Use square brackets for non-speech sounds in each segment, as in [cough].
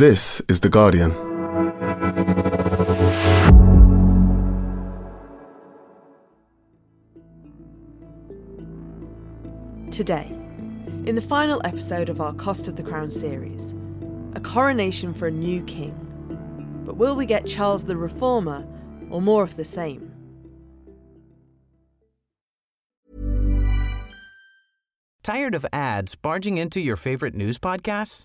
This is The Guardian. Today, in the final episode of our Cost of the Crown series, a coronation for a new king. But will we get Charles the Reformer or more of the same? Tired of ads barging into your favorite news podcasts?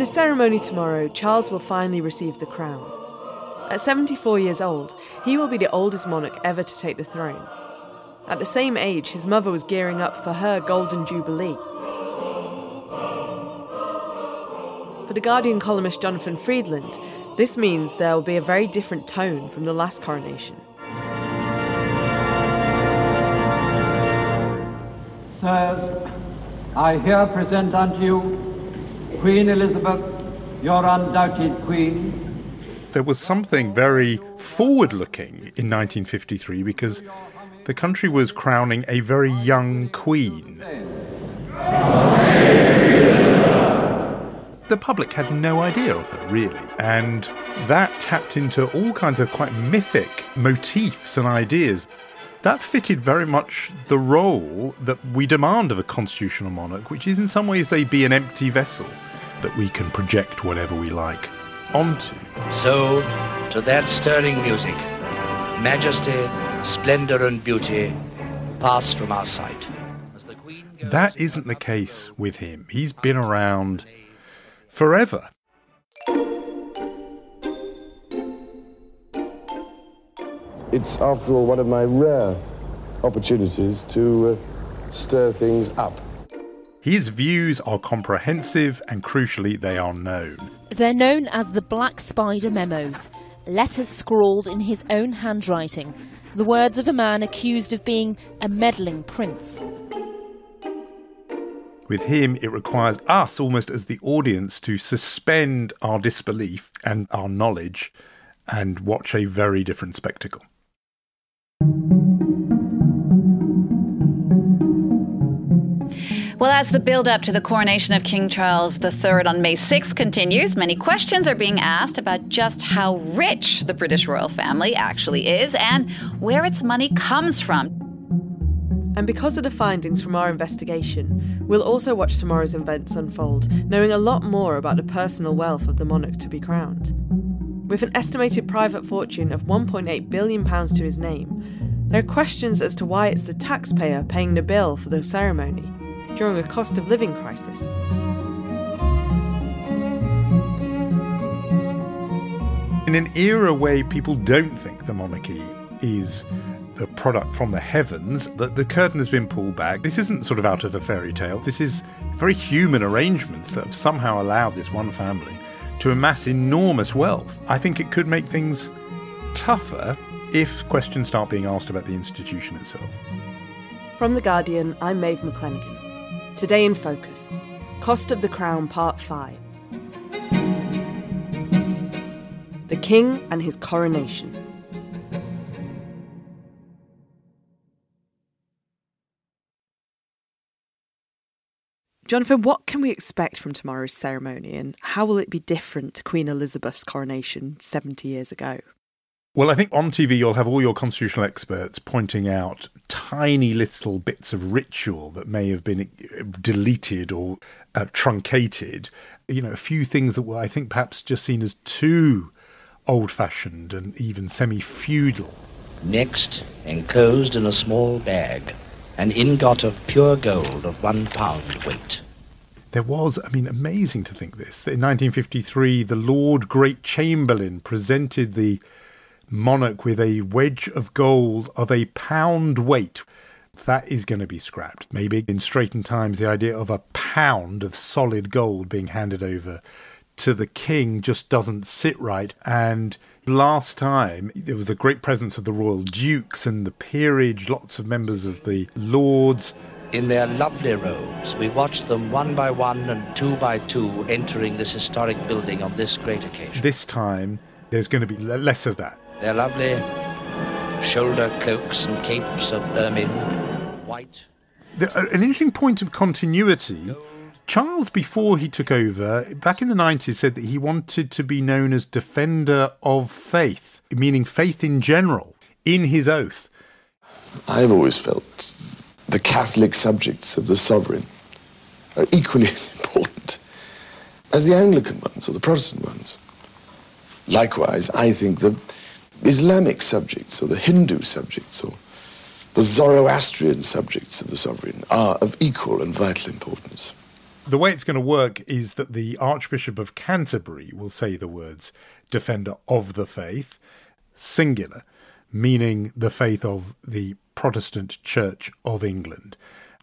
In a ceremony tomorrow, Charles will finally receive the crown. At 74 years old, he will be the oldest monarch ever to take the throne. At the same age, his mother was gearing up for her Golden Jubilee. For The Guardian columnist Jonathan Freedland, this means there will be a very different tone from the last coronation. Sirs, I here present unto you Queen Elizabeth, your undoubted Queen. There was something very forward looking in 1953 because the country was crowning a very young queen. The public had no idea of her, really, and that tapped into all kinds of quite mythic motifs and ideas. That fitted very much the role that we demand of a constitutional monarch, which is in some ways they be an empty vessel that we can project whatever we like onto. So, to that stirring music, majesty, splendor, and beauty pass from our sight. As the Queen That isn't the case with him. He's been around forever. It's, after all, one of my rare opportunities to uh, stir things up. His views are comprehensive and crucially, they are known. They're known as the Black Spider Memos, letters scrawled in his own handwriting, the words of a man accused of being a meddling prince. With him, it requires us, almost as the audience, to suspend our disbelief and our knowledge and watch a very different spectacle. As the build up to the coronation of King Charles III on May 6 continues, many questions are being asked about just how rich the British royal family actually is and where its money comes from. And because of the findings from our investigation, we'll also watch tomorrow's events unfold, knowing a lot more about the personal wealth of the monarch to be crowned. With an estimated private fortune of £1.8 billion to his name, there are questions as to why it's the taxpayer paying the bill for the ceremony during a cost of living crisis. In an era where people don't think the monarchy is the product from the heavens, that the curtain has been pulled back. This isn't sort of out of a fairy tale. This is very human arrangements that have somehow allowed this one family to amass enormous wealth. I think it could make things tougher if questions start being asked about the institution itself. From The Guardian, I'm Maeve McClenaghan. Today in Focus Cost of the Crown Part 5 The King and His Coronation. Jonathan, what can we expect from tomorrow's ceremony and how will it be different to Queen Elizabeth's coronation 70 years ago? Well, I think on TV you'll have all your constitutional experts pointing out tiny little bits of ritual that may have been deleted or uh, truncated. You know, a few things that were, I think, perhaps just seen as too old fashioned and even semi feudal. Next, enclosed in a small bag, an ingot of pure gold of one pound weight. There was, I mean, amazing to think this. That in 1953, the Lord Great Chamberlain presented the monarch with a wedge of gold of a pound weight. that is going to be scrapped. Maybe in straitened times, the idea of a pound of solid gold being handed over to the king just doesn't sit right. And last time, there was a great presence of the royal dukes and the peerage, lots of members of the lords. In their lovely robes, we watched them one by one and two by two entering this historic building on this great occasion. This time, there's going to be less of that. Their lovely shoulder cloaks and capes of ermine, white. The, uh, an interesting point of continuity. Charles, before he took over, back in the 90s, said that he wanted to be known as Defender of Faith, meaning faith in general, in his oath. I've always felt the Catholic subjects of the sovereign are equally [laughs] as important as the Anglican ones or the Protestant ones. Likewise, I think the Islamic subjects or the Hindu subjects or the Zoroastrian subjects of the sovereign are of equal and vital importance. The way it's going to work is that the Archbishop of Canterbury will say the words defender of the faith, singular, meaning the faith of the Protestant Church of England.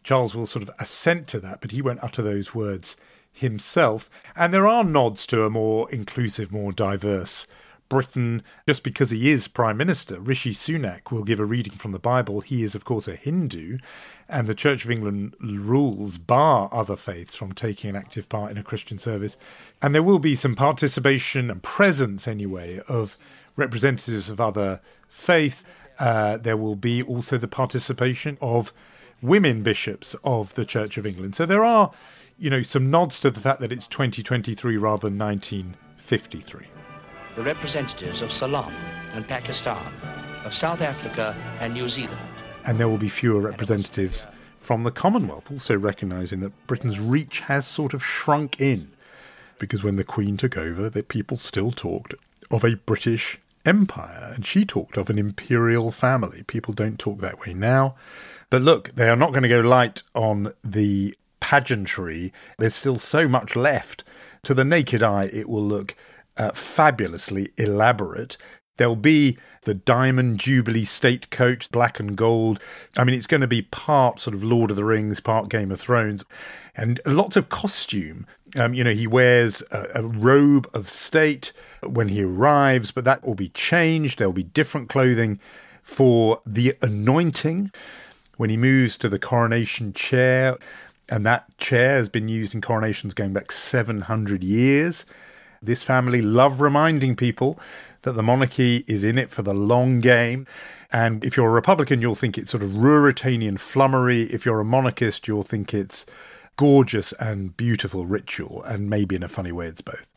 Charles will sort of assent to that, but he won't utter those words himself. And there are nods to a more inclusive, more diverse Britain, just because he is Prime Minister, Rishi Sunak will give a reading from the Bible. He is, of course, a Hindu, and the Church of England rules bar other faiths from taking an active part in a Christian service. And there will be some participation and presence, anyway, of representatives of other faiths. Uh, there will be also the participation of women bishops of the Church of England. So there are, you know, some nods to the fact that it's 2023 rather than 1953 the representatives of Ceylon and Pakistan, of South Africa and New Zealand. And there will be fewer representatives from the Commonwealth, also recognising that Britain's reach has sort of shrunk in. Because when the Queen took over, the people still talked of a British empire, and she talked of an imperial family. People don't talk that way now. But look, they are not going to go light on the pageantry. There's still so much left. To the naked eye, it will look uh, fabulously elaborate. There'll be the Diamond Jubilee state coach, black and gold. I mean, it's going to be part sort of Lord of the Rings, part Game of Thrones, and lots of costume. Um, you know, he wears a, a robe of state when he arrives, but that will be changed. There'll be different clothing for the anointing when he moves to the coronation chair. And that chair has been used in coronations going back 700 years. This family love reminding people that the monarchy is in it for the long game. And if you're a Republican, you'll think it's sort of Ruritanian flummery. If you're a monarchist, you'll think it's gorgeous and beautiful ritual. And maybe in a funny way, it's both.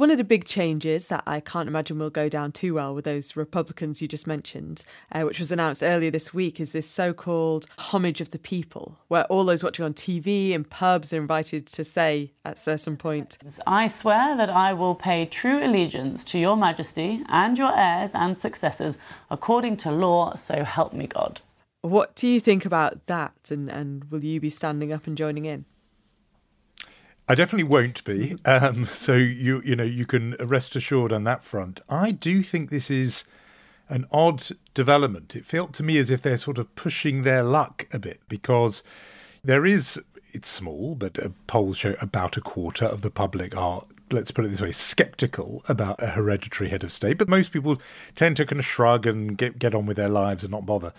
One of the big changes that I can't imagine will go down too well with those Republicans you just mentioned, uh, which was announced earlier this week, is this so called homage of the people, where all those watching on TV and pubs are invited to say at a certain point I swear that I will pay true allegiance to your majesty and your heirs and successors according to law, so help me God. What do you think about that? And, and will you be standing up and joining in? I definitely won't be. Um, [laughs] so you you know you can rest assured on that front. I do think this is an odd development. It felt to me as if they're sort of pushing their luck a bit because there is it's small, but uh, polls show about a quarter of the public are let's put it this way, skeptical about a hereditary head of state. But most people tend to kind of shrug and get get on with their lives and not bother.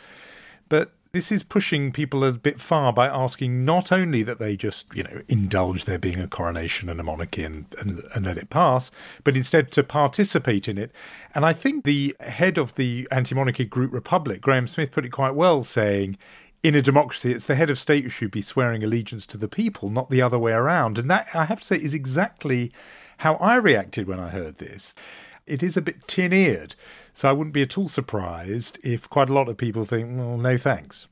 But this is pushing people a bit far by asking not only that they just, you know, indulge there being a coronation and a monarchy and, and, and let it pass, but instead to participate in it. And I think the head of the anti monarchy group Republic, Graham Smith, put it quite well, saying, in a democracy, it's the head of state who should be swearing allegiance to the people, not the other way around. And that, I have to say, is exactly how I reacted when I heard this. It is a bit tin eared. So I wouldn't be at all surprised if quite a lot of people think, well, no thanks.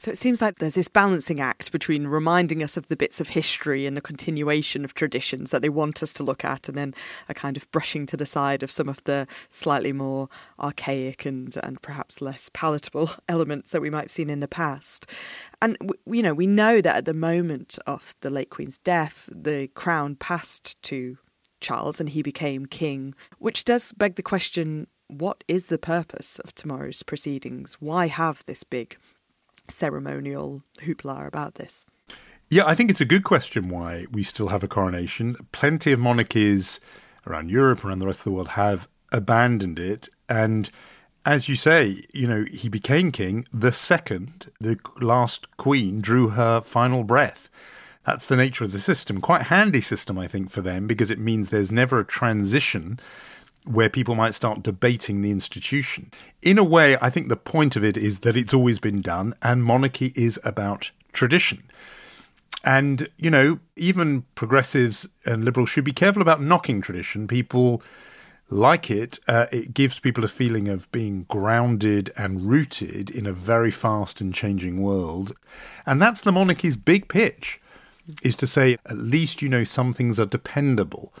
So it seems like there's this balancing act between reminding us of the bits of history and the continuation of traditions that they want us to look at, and then a kind of brushing to the side of some of the slightly more archaic and, and perhaps less palatable [laughs] elements that we might have seen in the past. And, you know, we know that at the moment of the late Queen's death, the crown passed to Charles and he became king, which does beg the question what is the purpose of tomorrow's proceedings? Why have this big ceremonial hoopla about this? Yeah, I think it's a good question why we still have a coronation. Plenty of monarchies around Europe, around the rest of the world, have abandoned it. And as you say, you know, he became king the second the last queen drew her final breath. That's the nature of the system. Quite handy system, I think, for them because it means there's never a transition where people might start debating the institution. In a way, I think the point of it is that it's always been done, and monarchy is about tradition. And, you know, even progressives and liberals should be careful about knocking tradition. People like it. Uh, it gives people a feeling of being grounded and rooted in a very fast and changing world. And that's the monarchy's big pitch, is to say, at least you know some things are dependable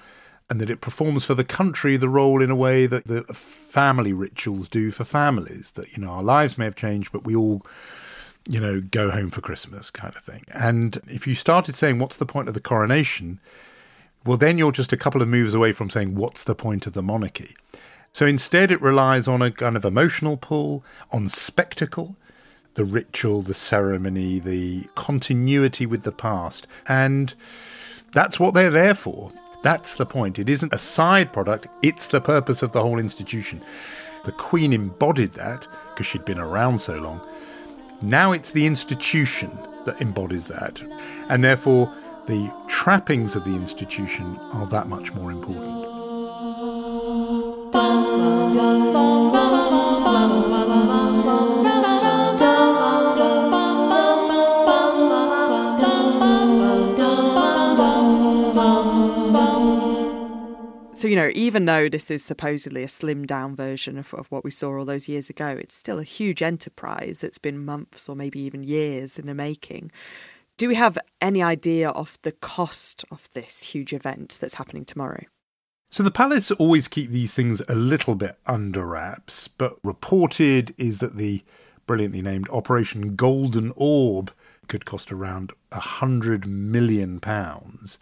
and that it performs for the country the role in a way that the family rituals do for families. That, you know, our lives may have changed, but we all you know, go home for Christmas kind of thing. And if you started saying, what's the point of the coronation? Well, then you're just a couple of moves away from saying, what's the point of the monarchy? So instead, it relies on a kind of emotional pull, on spectacle, the ritual, the ceremony, the continuity with the past. And that's what they're there for. That's the point. It isn't a side product, it's the purpose of the whole institution. The Queen embodied that because she'd been around so long. Now it's the institution that embodies that. And therefore, the trappings of the institution are that much more important. So, you know, even though this is supposedly a slimmed down version of, of, what we saw all those years ago, it's still a huge enterprise that's been months or maybe even years in the making. Do we have any idea of the cost of this huge event that's happening tomorrow? So the palace always keep these things a little bit under wraps, but reported is that the brilliantly named Operation Golden Orb could cost around a hundred million pounds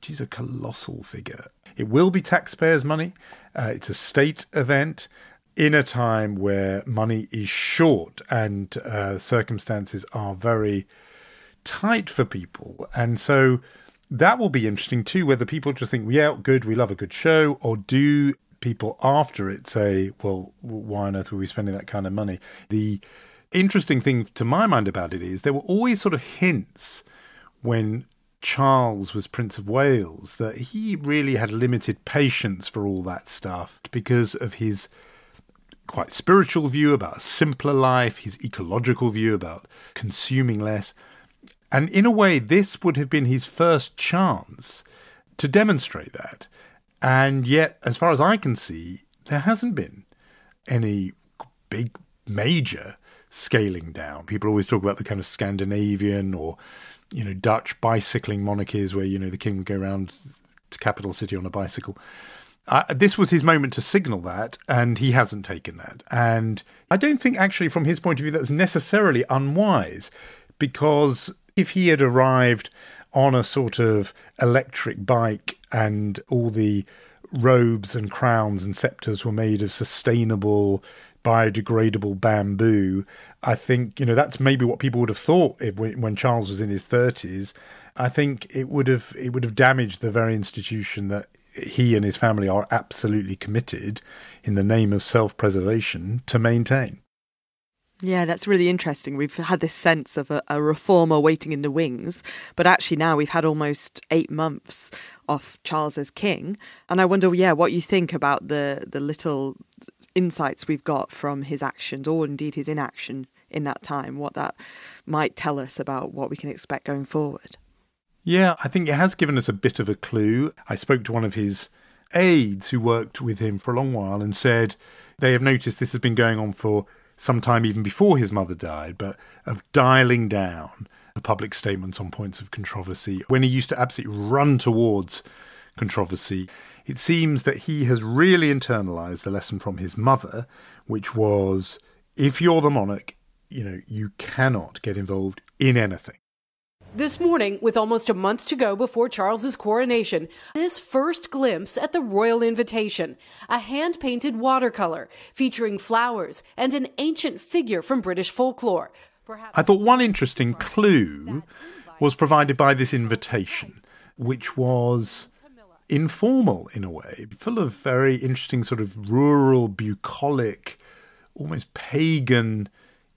which is a colossal figure. It will be taxpayers' money. Uh, it's a state event in a time where money is short and uh, circumstances are very tight for people. And so that will be interesting too, whether people just think, yeah, good, we love a good show, or do people after it say, well, why on earth were we spending that kind of money? The interesting thing to my mind about it is there were always sort of hints when Charles was Prince of Wales that he really had limited patience for all that stuff because of his quite spiritual view about a simpler life, his ecological view about consuming less. And in a way, this would have been his first chance to demonstrate that. And yet, as far as I can see, there hasn't been any big, major scaling down. People always talk about the kind of Scandinavian or you know, Dutch bicycling monarchies where, you know, the king would go around to capital city on a bicycle. Uh, this was his moment to signal that, and he hasn't taken that. And I don't think, actually, from his point of view, that's necessarily unwise, because if he had arrived on a sort of electric bike and all the robes and crowns and scepters were made of sustainable biodegradable bamboo. I think you know that's maybe what people would have thought if, when Charles was in his thirties. I think it would have it would have damaged the very institution that he and his family are absolutely committed in the name of self-preservation to maintain. Yeah, that's really interesting. We've had this sense of a, a, reformer waiting in the wings, but actually now we've had almost eight months off Charles as king, and I wonder, yeah, what you think about the the little insights we've got from his actions or indeed his inaction in that time, what that might tell us about what we can expect going forward. Yeah, I think it has given us a bit of a clue. I spoke to one of his aides who worked with him for a long while and said they have noticed this has been going on for some time even before his mother died, but of dialing down the public statements on points of controversy when he used to absolutely run towards controversy. It seems that he has really internalized the lesson from his mother, which was if you're the monarch, you know, you cannot get involved in anything. This morning, with almost a month to go before Charles's coronation, this first glimpse at the royal invitation, a hand-painted watercolor featuring flowers and an ancient figure from British folklore, I thought one interesting clue was provided by this invitation, which was informal in a way, full of very interesting sort of rural, bucolic, almost pagan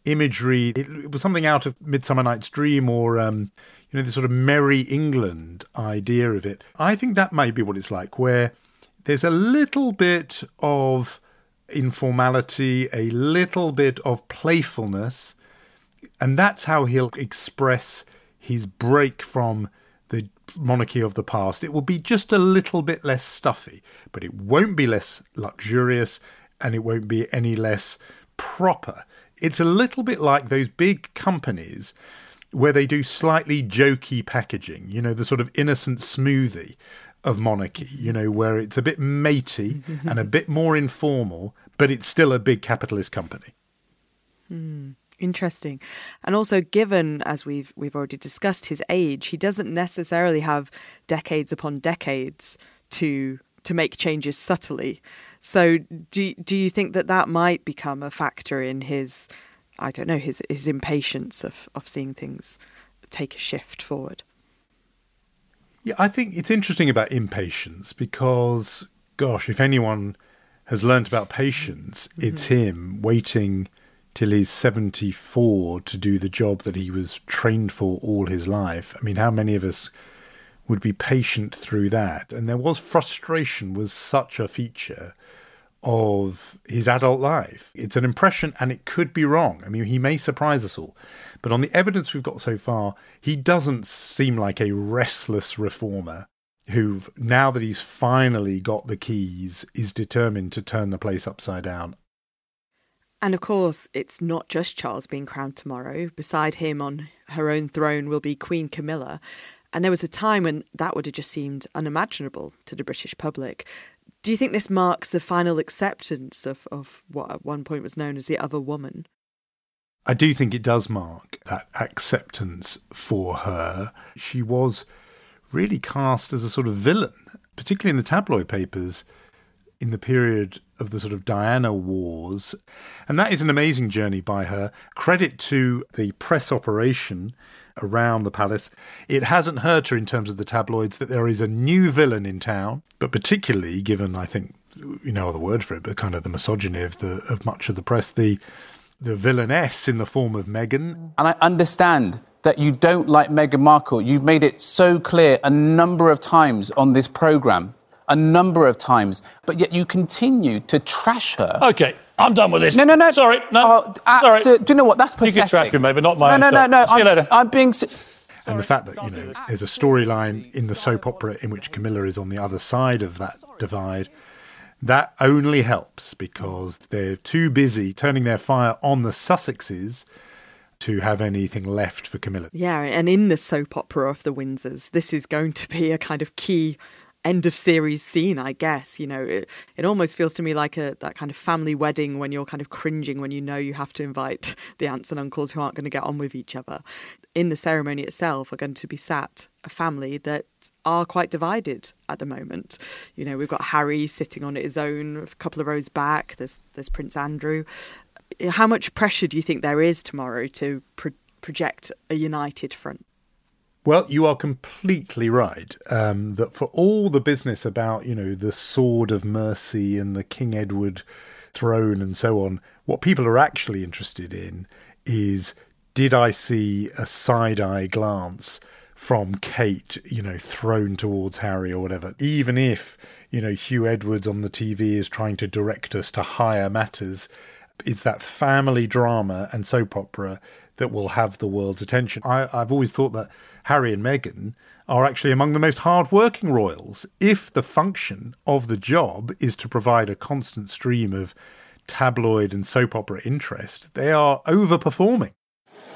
imagery. It, it was something out of Midsummer Night's Dream or, um, you know, the sort of Merry England idea of it. I think that may be what it's like, where there's a little bit of informality, a little bit of playfulness, and that's how he'll express his break from the monarchy of the past. It will be just a little bit less stuffy, but it won't be less luxurious and it won't be any less proper. It's a little bit like those big companies where they do slightly jokey packaging, you know, the sort of innocent smoothie of monarchy, you know, where it's a bit matey and a bit more informal, but it's still a big capitalist company. Hmm. Interesting. And also given as we've we've already discussed his age, he doesn't necessarily have decades upon decades to to make changes subtly. So do do you think that that might become a factor in his I don't know his his impatience of of seeing things take a shift forward? Yeah, I think it's interesting about impatience because gosh, if anyone has learnt about patience, mm-hmm. it's him waiting till he's 74 to do the job that he was trained for all his life. I mean, how many of us would be patient through that? And there was frustration was such a feature of his adult life. It's an impression and it could be wrong. I mean, he may surprise us all. But on the evidence we've got so far, he doesn't seem like a restless reformer who, now that he's finally got the keys, is determined to turn the place upside down. And of course, it's not just Charles being crowned tomorrow. Beside him on her own throne will be Queen Camilla. And there was a time when that would have just seemed unimaginable to the British public. Do you think this marks the final acceptance of, of what at one point was known as the other woman? I do think it does mark that acceptance for her. She was really cast as a sort of villain, particularly in the tabloid papers in the period of the sort of Diana Wars. And that is an amazing journey by her. Credit to the press operation around the palace. It hasn't hurt her in terms of the tabloids that there is a new villain in town, but particularly given, I think, you know the word for it, but kind of the misogyny of the of much of the press, the the villainess in the form of Meghan. And I understand that you don't like Meghan Markle. You've made it so clear a number of times on this programme a number of times, but yet you continue to trash her. Okay, I'm done with this. No, no, no. Sorry, no. Oh, uh, Sorry. So, do you know what? That's pathetic. You can trash me, maybe not my. No, no, no, no. See I'm, you later. I'm being. and the fact that you know there's a storyline in the soap opera in which Camilla is on the other side of that divide. That only helps because they're too busy turning their fire on the Sussexes to have anything left for Camilla. Yeah, and in the soap opera of the Windsors, this is going to be a kind of key end of series scene, I guess. You know, it, it almost feels to me like a that kind of family wedding when you're kind of cringing when you know you have to invite [laughs] the aunts and uncles who aren't going to get on with each other. In the ceremony itself are going to be sat a family that are quite divided at the moment. You know, we've got Harry sitting on his own a couple of rows back. There's there's Prince Andrew. How much pressure do you think there is tomorrow to pro- project a united front? Well, you are completely right. Um, that for all the business about, you know, the sword of mercy and the King Edward throne and so on, what people are actually interested in is did I see a side eye glance from Kate, you know, thrown towards Harry or whatever? Even if, you know, Huw Edwards on the TV is trying to direct us to higher matters, it's that family drama and soap opera that will have the world's attention. I, I've always thought that Harry and Meghan are actually among the most hard-working royals. If the function of the job is to provide a constant stream of tabloid and soap opera interest, they are overperforming.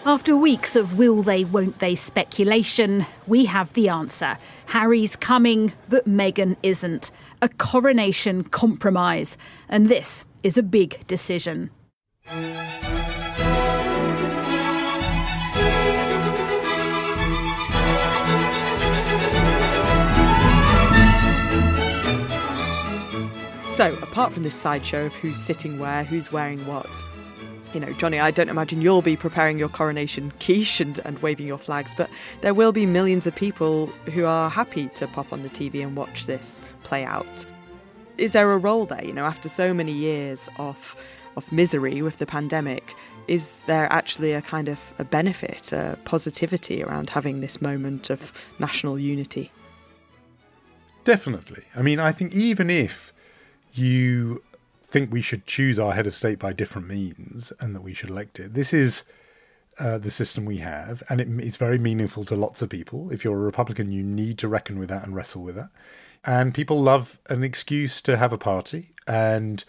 After weeks of will they, won't they speculation, we have the answer. Harry's coming, but Meghan isn't. A coronation compromise. And this is a big decision. So, apart from this sideshow of who's sitting where, who's wearing what, You know, Johnny, I don't imagine you'll be preparing your coronation quiche and, and waving your flags, but there will be millions of people who are happy to pop on the TV and watch this play out. Is there a role there? You know, after so many years of of misery with the pandemic, is there actually a kind of a benefit, a positivity around having this moment of national unity? Definitely. I mean, I think even if you think we should choose our head of state by different means and that we should elect it, this is uh, the system we have, and it, it's very meaningful to lots of people. If you're a Republican, you need to reckon with that and wrestle with that. And people love an excuse to have a party and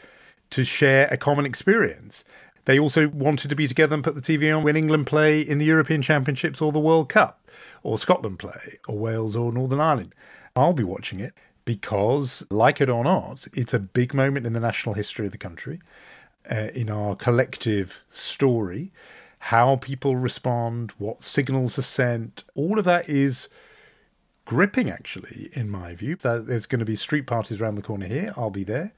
to share a common experience. They also wanted to be together and put the TV on when England play in the European Championships or the World Cup, or Scotland play, or Wales or Northern Ireland. I'll be watching it because, like it or not, it's a big moment in the national history of the country, uh, in our collective story. How people respond, what signals are sent, all of that is gripping, actually, in my view. There's going to be street parties around the corner here. I'll be there.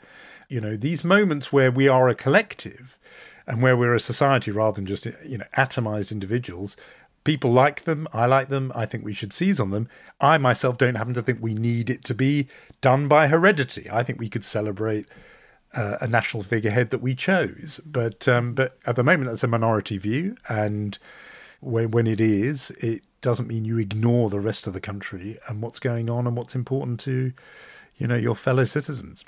You know, these moments where we are a collective and where we're a society rather than just, you know, atomized individuals. People like them. I like them. I think we should seize on them. I myself don't happen to think we need it to be done by heredity. I think we could celebrate uh, a national figurehead that we chose. But um, but at the moment, that's a minority view, and when when it is, it doesn't mean you ignore the rest of the country and what's going on and what's important to you know your fellow citizens.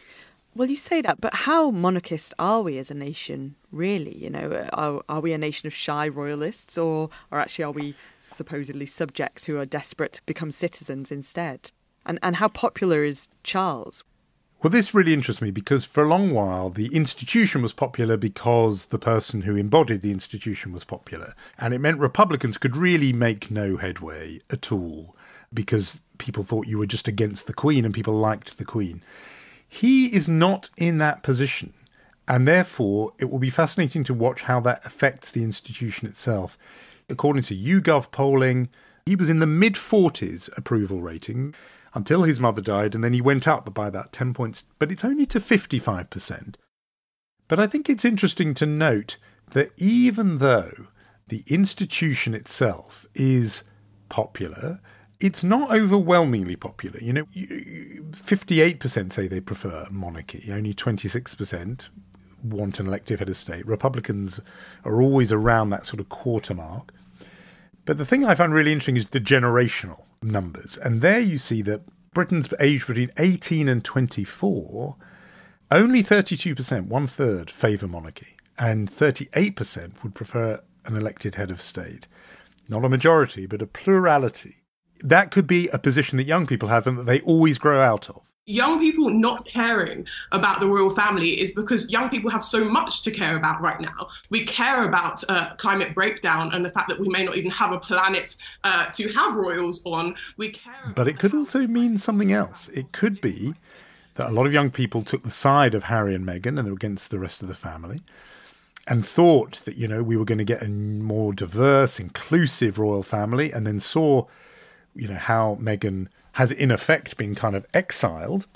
Well, you say that, but how monarchist are we as a nation, really? You know, are, are we a nation of shy royalists, or, or actually are we supposedly subjects who are desperate to become citizens instead? And, and how popular is Charles? Well, this really interests me because for a long while the institution was popular because the person who embodied the institution was popular. And it meant Republicans could really make no headway at all because people thought you were just against the Queen and people liked the Queen. He is not in that position, and therefore it will be fascinating to watch how that affects the institution itself. According to YouGov polling, he was in the mid 40s approval rating until his mother died, and then he went up by about 10 points, but it's only to 55%. But I think it's interesting to note that even though the institution itself is popular, it's not overwhelmingly popular. You know, 58% say they prefer monarchy, only 26% want an elective head of state. Republicans are always around that sort of quarter mark. But the thing I find really interesting is the generational numbers. And there you see that Britain's aged between 18 and 24, only 32%, one third, favour monarchy, and 38% would prefer an elected head of state. Not a majority, but a plurality that could be a position that young people have and that they always grow out of. Young people not caring about the royal family is because young people have so much to care about right now. We care about uh, climate breakdown and the fact that we may not even have a planet uh, to have royals on. We care. But it could also mean something else. It could be that a lot of young people took the side of Harry and Meghan and were against the rest of the family and thought that, you know, we were going to get a more diverse, inclusive royal family and then saw you know, how Meghan has in effect been kind of exiled.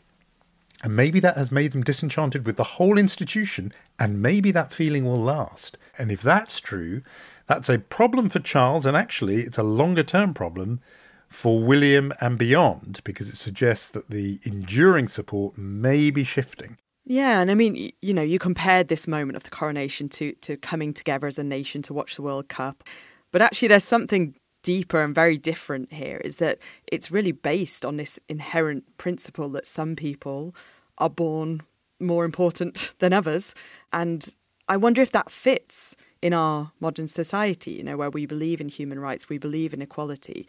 And maybe that has made them disenchanted with the whole institution, and maybe that feeling will last. And if that's true, that's a problem for Charles, and actually, it's a longer term problem for William and beyond, because it suggests that the enduring support may be shifting. Yeah, and I mean, you know, you compared this moment of the coronation to, to coming together as a nation to watch the World Cup. But actually, there's something deeper and very different here is that it's really based on this inherent principle that some people are born more important [laughs] than others. And I wonder if that fits in our modern society, you know, where we believe in human rights, we believe in equality.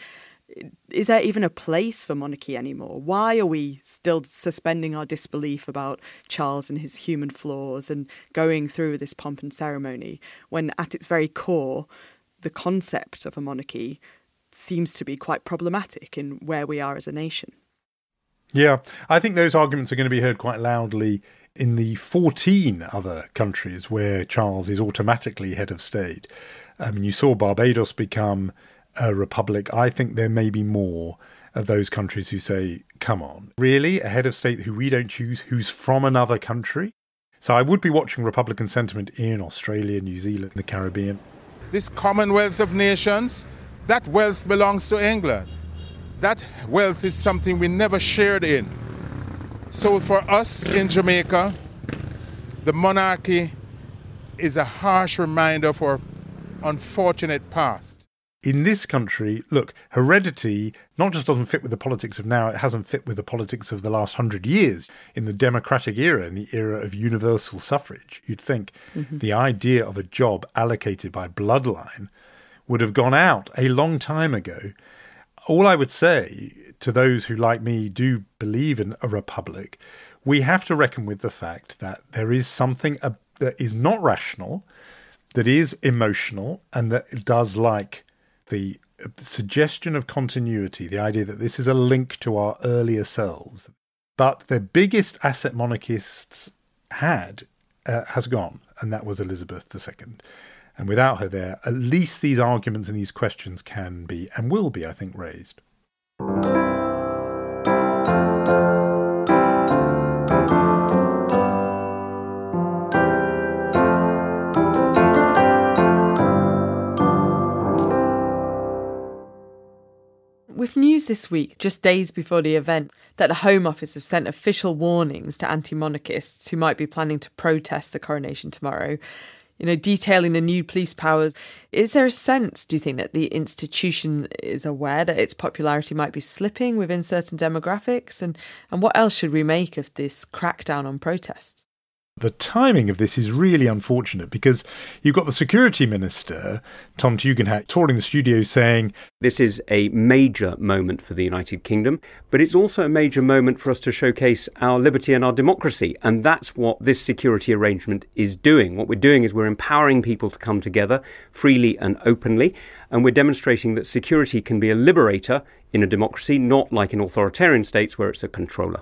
Is there even a place for monarchy anymore? Why are we still suspending our disbelief about Charles and his human flaws and going through this pomp and ceremony when, at its very core, the concept of a monarchy seems to be quite problematic in where we are as a nation. Yeah, I think those arguments are going to be heard quite loudly in the 14 other countries where Charles is automatically head of state. I mean, you saw Barbados become a republic. I think there may be more of those countries who say, come on, really? A head of state who we don't choose, who's from another country? So I would be watching Republican sentiment in Australia, New Zealand, the Caribbean. This Commonwealth of Nations, that wealth belongs to England. That wealth is something we never shared in. So for us in Jamaica, the monarchy is a harsh reminder of our unfortunate past. In this country, look, heredity not just doesn't fit with the politics of now, it hasn't fit with the politics of the last hundred years. In the democratic era, in the era of universal suffrage, you'd think Mhm. the idea of a job allocated by bloodline would have gone out a long time ago. All I would say to those who, like me, do believe in a republic, we have to reckon with the fact that there is something that is not rational, that is emotional, and that does like the suggestion of continuity, the idea that this is a link to our earlier selves. But the biggest asset monarchists had uh, has gone, and that was Elizabeth II. And without her there, at least these arguments and these questions can be and will be, I think, raised. With news this week, just days before the event, that the Home Office have sent official warnings to anti monarchists who might be planning to protest the coronation tomorrow, you know, detailing the new police powers. Is there a sense, do you think, that the institution is aware that its popularity might be slipping within certain demographics? And, and what else should we make of this crackdown on protests? The timing of this is really unfortunate because you've got the security minister, Tom Tugendhat, touring the studio saying, This is a major moment for the United Kingdom, but it's also a major moment for us to showcase our liberty and our democracy. And that's what this security arrangement is doing. What we're doing is we're empowering people to come together freely and openly, and we're demonstrating that security can be a liberator in a democracy, not like in authoritarian states where it's a controller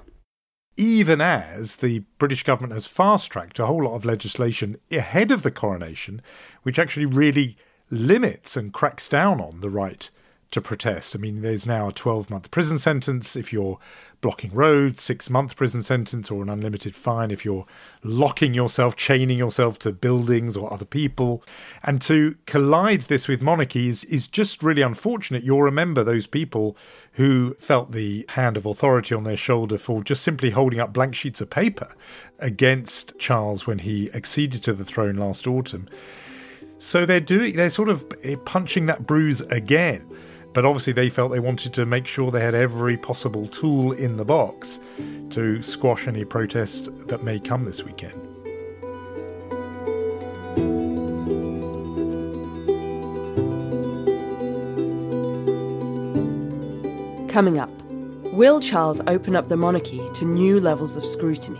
even as the British government has fast tracked a whole lot of legislation ahead of the coronation, which actually really limits and cracks down on the right to protest. I mean, there's now a 12 month prison sentence if you're blocking roads, six month prison sentence, or an unlimited fine if you're locking yourself, chaining yourself to buildings or other people. And to collide this with monarchies is just really unfortunate. You'll remember those people who felt the hand of authority on their shoulder for just simply holding up blank sheets of paper against Charles when he acceded to the throne last autumn. So they're doing, they're sort of eh, punching that bruise again. But obviously, they felt they wanted to make sure they had every possible tool in the box to squash any protest that may come this weekend. Coming up, will Charles open up the monarchy to new levels of scrutiny?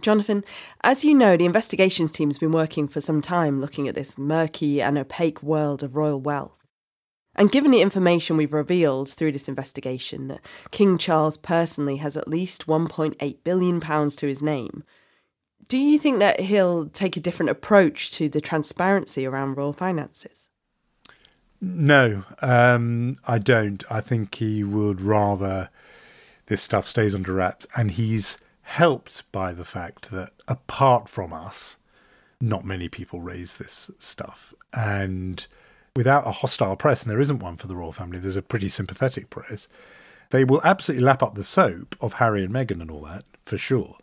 Jonathan, as you know, the investigations team has been working for some time looking at this murky and opaque world of royal wealth. And given the information we've revealed through this investigation that King Charles personally has at least £1.8 billion to his name, do you think that he'll take a different approach to the transparency around royal finances? No, um, I don't. I think he would rather this stuff stays under wraps, and he's helped by the fact that apart from us, not many people raise this stuff. And without a hostile press, and there isn't one for the royal family, there's a pretty sympathetic press, they will absolutely lap up the soap of Harry and Meghan and all that, for sure.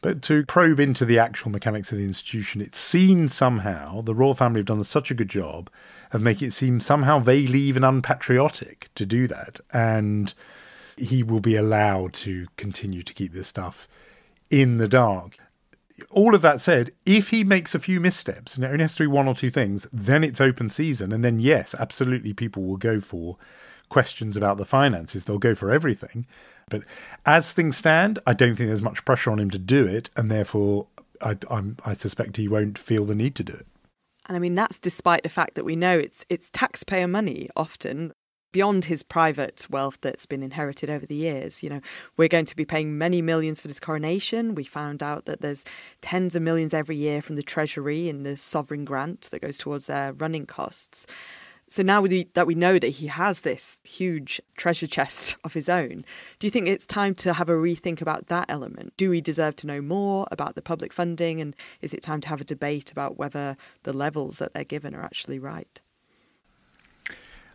But to probe into the actual mechanics of the institution, it's seen somehow the royal family have done such a good job of making it seem somehow vaguely even unpatriotic to do that. And he will be allowed to continue to keep this stuff in the dark. All of that said, if he makes a few missteps, and it only has to be one or two things, then it's open season. And then, yes, absolutely, people will go for questions about the finances. They'll go for everything. But as things stand, I don't think there's much pressure on him to do it. And therefore, I, I suspect he won't feel the need to do it. And I mean that's despite the fact that we know it's it's taxpayer money often beyond his private wealth that's been inherited over the years. You know, we're going to be paying many millions for this coronation. We found out that there's tens of millions every year from the Treasury in the sovereign grant that goes towards their running costs. So now that we know that he has this huge treasure chest [laughs] of his own, do you think it's time to have a rethink about that element? Do we deserve to know more about the public funding? And is it time to have a debate about whether the levels that they're given are actually right?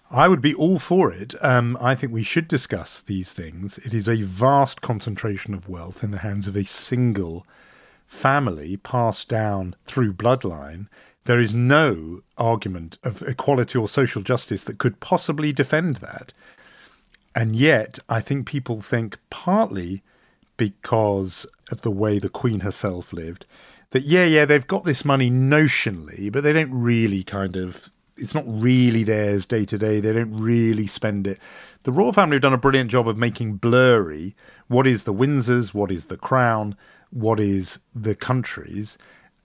I would be all for it. Um, I think we should discuss these things. It is a vast concentration of wealth in the hands of a single family passed down through bloodline. There is no argument of equality or social justice that could possibly defend that. And yet, I think people think partly because of the way the Queen herself lived that, yeah, yeah, they've got this money notionally, but they don't really kind of it's not really theirs day to day. They don't really spend it. The royal family have done a brilliant job of making blurry what is the Windsors, what is the Crown, what is the countries,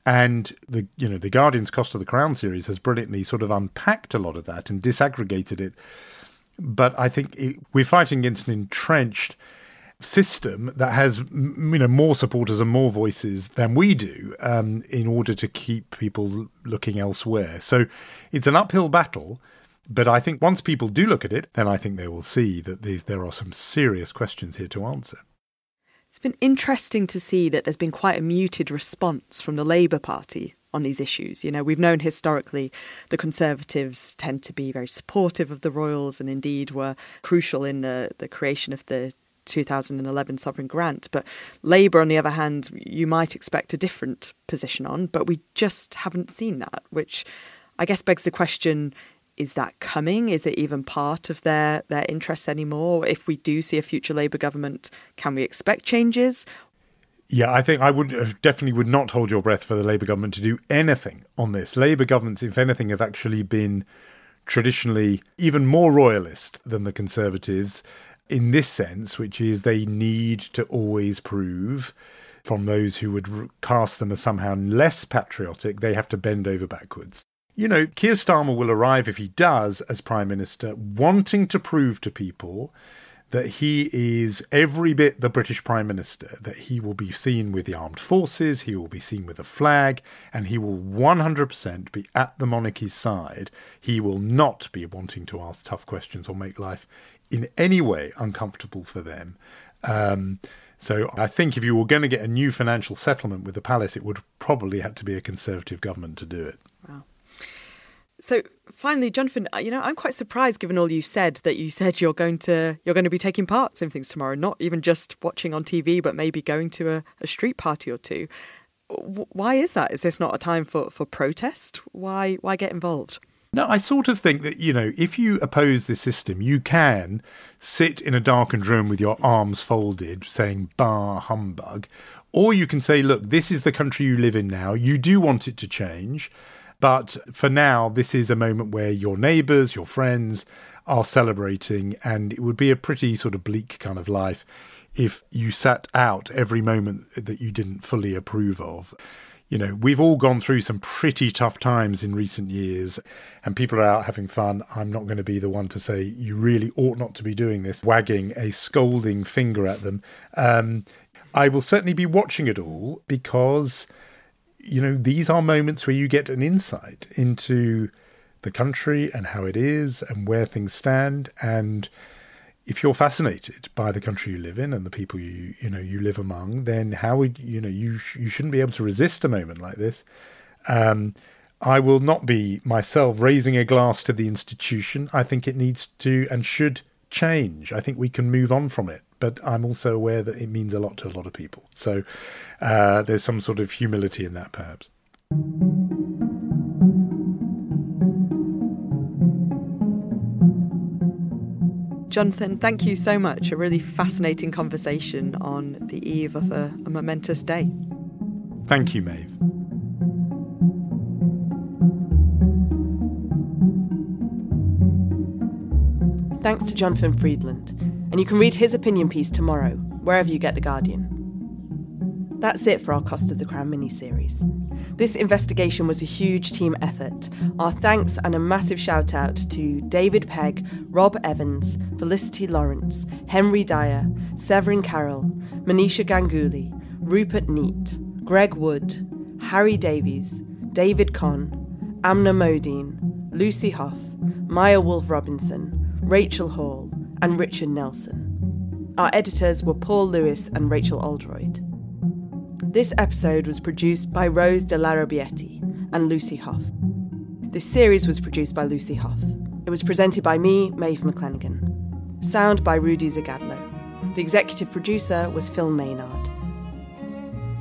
and the you know the Guardian's Cost of the Crown series has brilliantly sort of unpacked a lot of that and disaggregated it. But I think it, we're fighting against an entrenched system that has you know more supporters and more voices than we do um, in order to keep people looking elsewhere. So it's an uphill battle. But I think once people do look at it, then I think they will see that there are some serious questions here to answer. It's been interesting to see that there's been quite a muted response from the Labour Party on these issues. You know, we've known historically the Conservatives tend to be very supportive of the Royals and indeed were crucial in the, the creation of the 2011 sovereign grant. But Labour, on the other hand, you might expect a different position on, but we just haven't seen that, which I guess begs the question is that coming? Is it even part of their, their interests anymore? If we do see a future Labour government, can we expect changes? Yeah, I think I would uh, definitely would not hold your breath for the Labour government to do anything on this. Labour governments, if anything, have actually been traditionally even more royalist than the Conservatives in this sense, which is they need to always prove from those who would cast them as somehow less patriotic, they have to bend over backwards. You know, Keir Starmer will arrive, if he does, as Prime Minister, wanting to prove to people that he is every bit the British Prime Minister, that he will be seen with the armed forces, he will be seen with a flag, and he will 100% be at the monarchy's side. He will not be wanting to ask tough questions or make life in any way uncomfortable for them. Um, so I think if you were going to get a new financial settlement with the palace, it would probably have to be a conservative government to do it. Wow. So finally, Jonathan, you know, I'm quite surprised given all you said that you said you're going to you're going to be taking part in things tomorrow, not even just watching on TV, but maybe going to a, a street party or two. Why is that? Is this not a time for, for protest? Why why get involved? No, I sort of think that, you know, if you oppose the system, you can sit in a darkened room with your arms folded saying bar humbug, or you can say, look, this is the country you live in now. You do want it to change. But for now, this is a moment where your neighbours, your friends are celebrating, and it would be a pretty sort of bleak kind of life if you sat out every moment that you didn't fully approve of. You know, we've all gone through some pretty tough times in recent years, and people are out having fun. I'm not going to be the one to say you really ought not to be doing this, wagging a scolding finger at them. Um, I will certainly be watching it all because you know, these are moments where you get an insight into the country and how it is and where things stand. And if you're fascinated by the country you live in and the people you you know you live among, then how would you know you you shouldn't be able to resist a moment like this. Um, I will not be myself raising a glass to the institution. I think it needs to and should change. I think we can move on from it but I'm also aware that it means a lot to a lot of people. So uh, there's some sort of humility in that, perhaps. Jonathan, thank you so much. A really fascinating conversation on the eve of a, a momentous day. Thank you, Maeve. Thanks to Jonathan Freedland. and you can read his opinion piece tomorrow, wherever you get The Guardian. That's it for our Cost of the Crown mini series. This investigation was a huge team effort. Our thanks and a massive shout out to David Pegg, Rob Evans, Felicity Lawrence, Henry Dyer, Severin Carrell, Manisha Ganguly, Rupert Neate, Greg Wood, Harry Davies, David Conn, Aamna Mohdin, Lucy Hough, Maya Wolfe Robinson, Rachel Hall, and Richard Nelson. Our editors were Paul Lewis and Rachel Oldroyd. This episode was produced by Rose de Larrabietti and Lucy Hough. This series was produced by Lucy Hough. It was presented by me, Maeve McClenaghan. Sound by Rudy Zagadlo. The executive producer was Phil Maynard.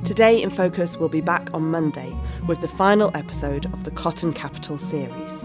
Today in Focus will be back on Monday with the final episode of the Cotton Capital series.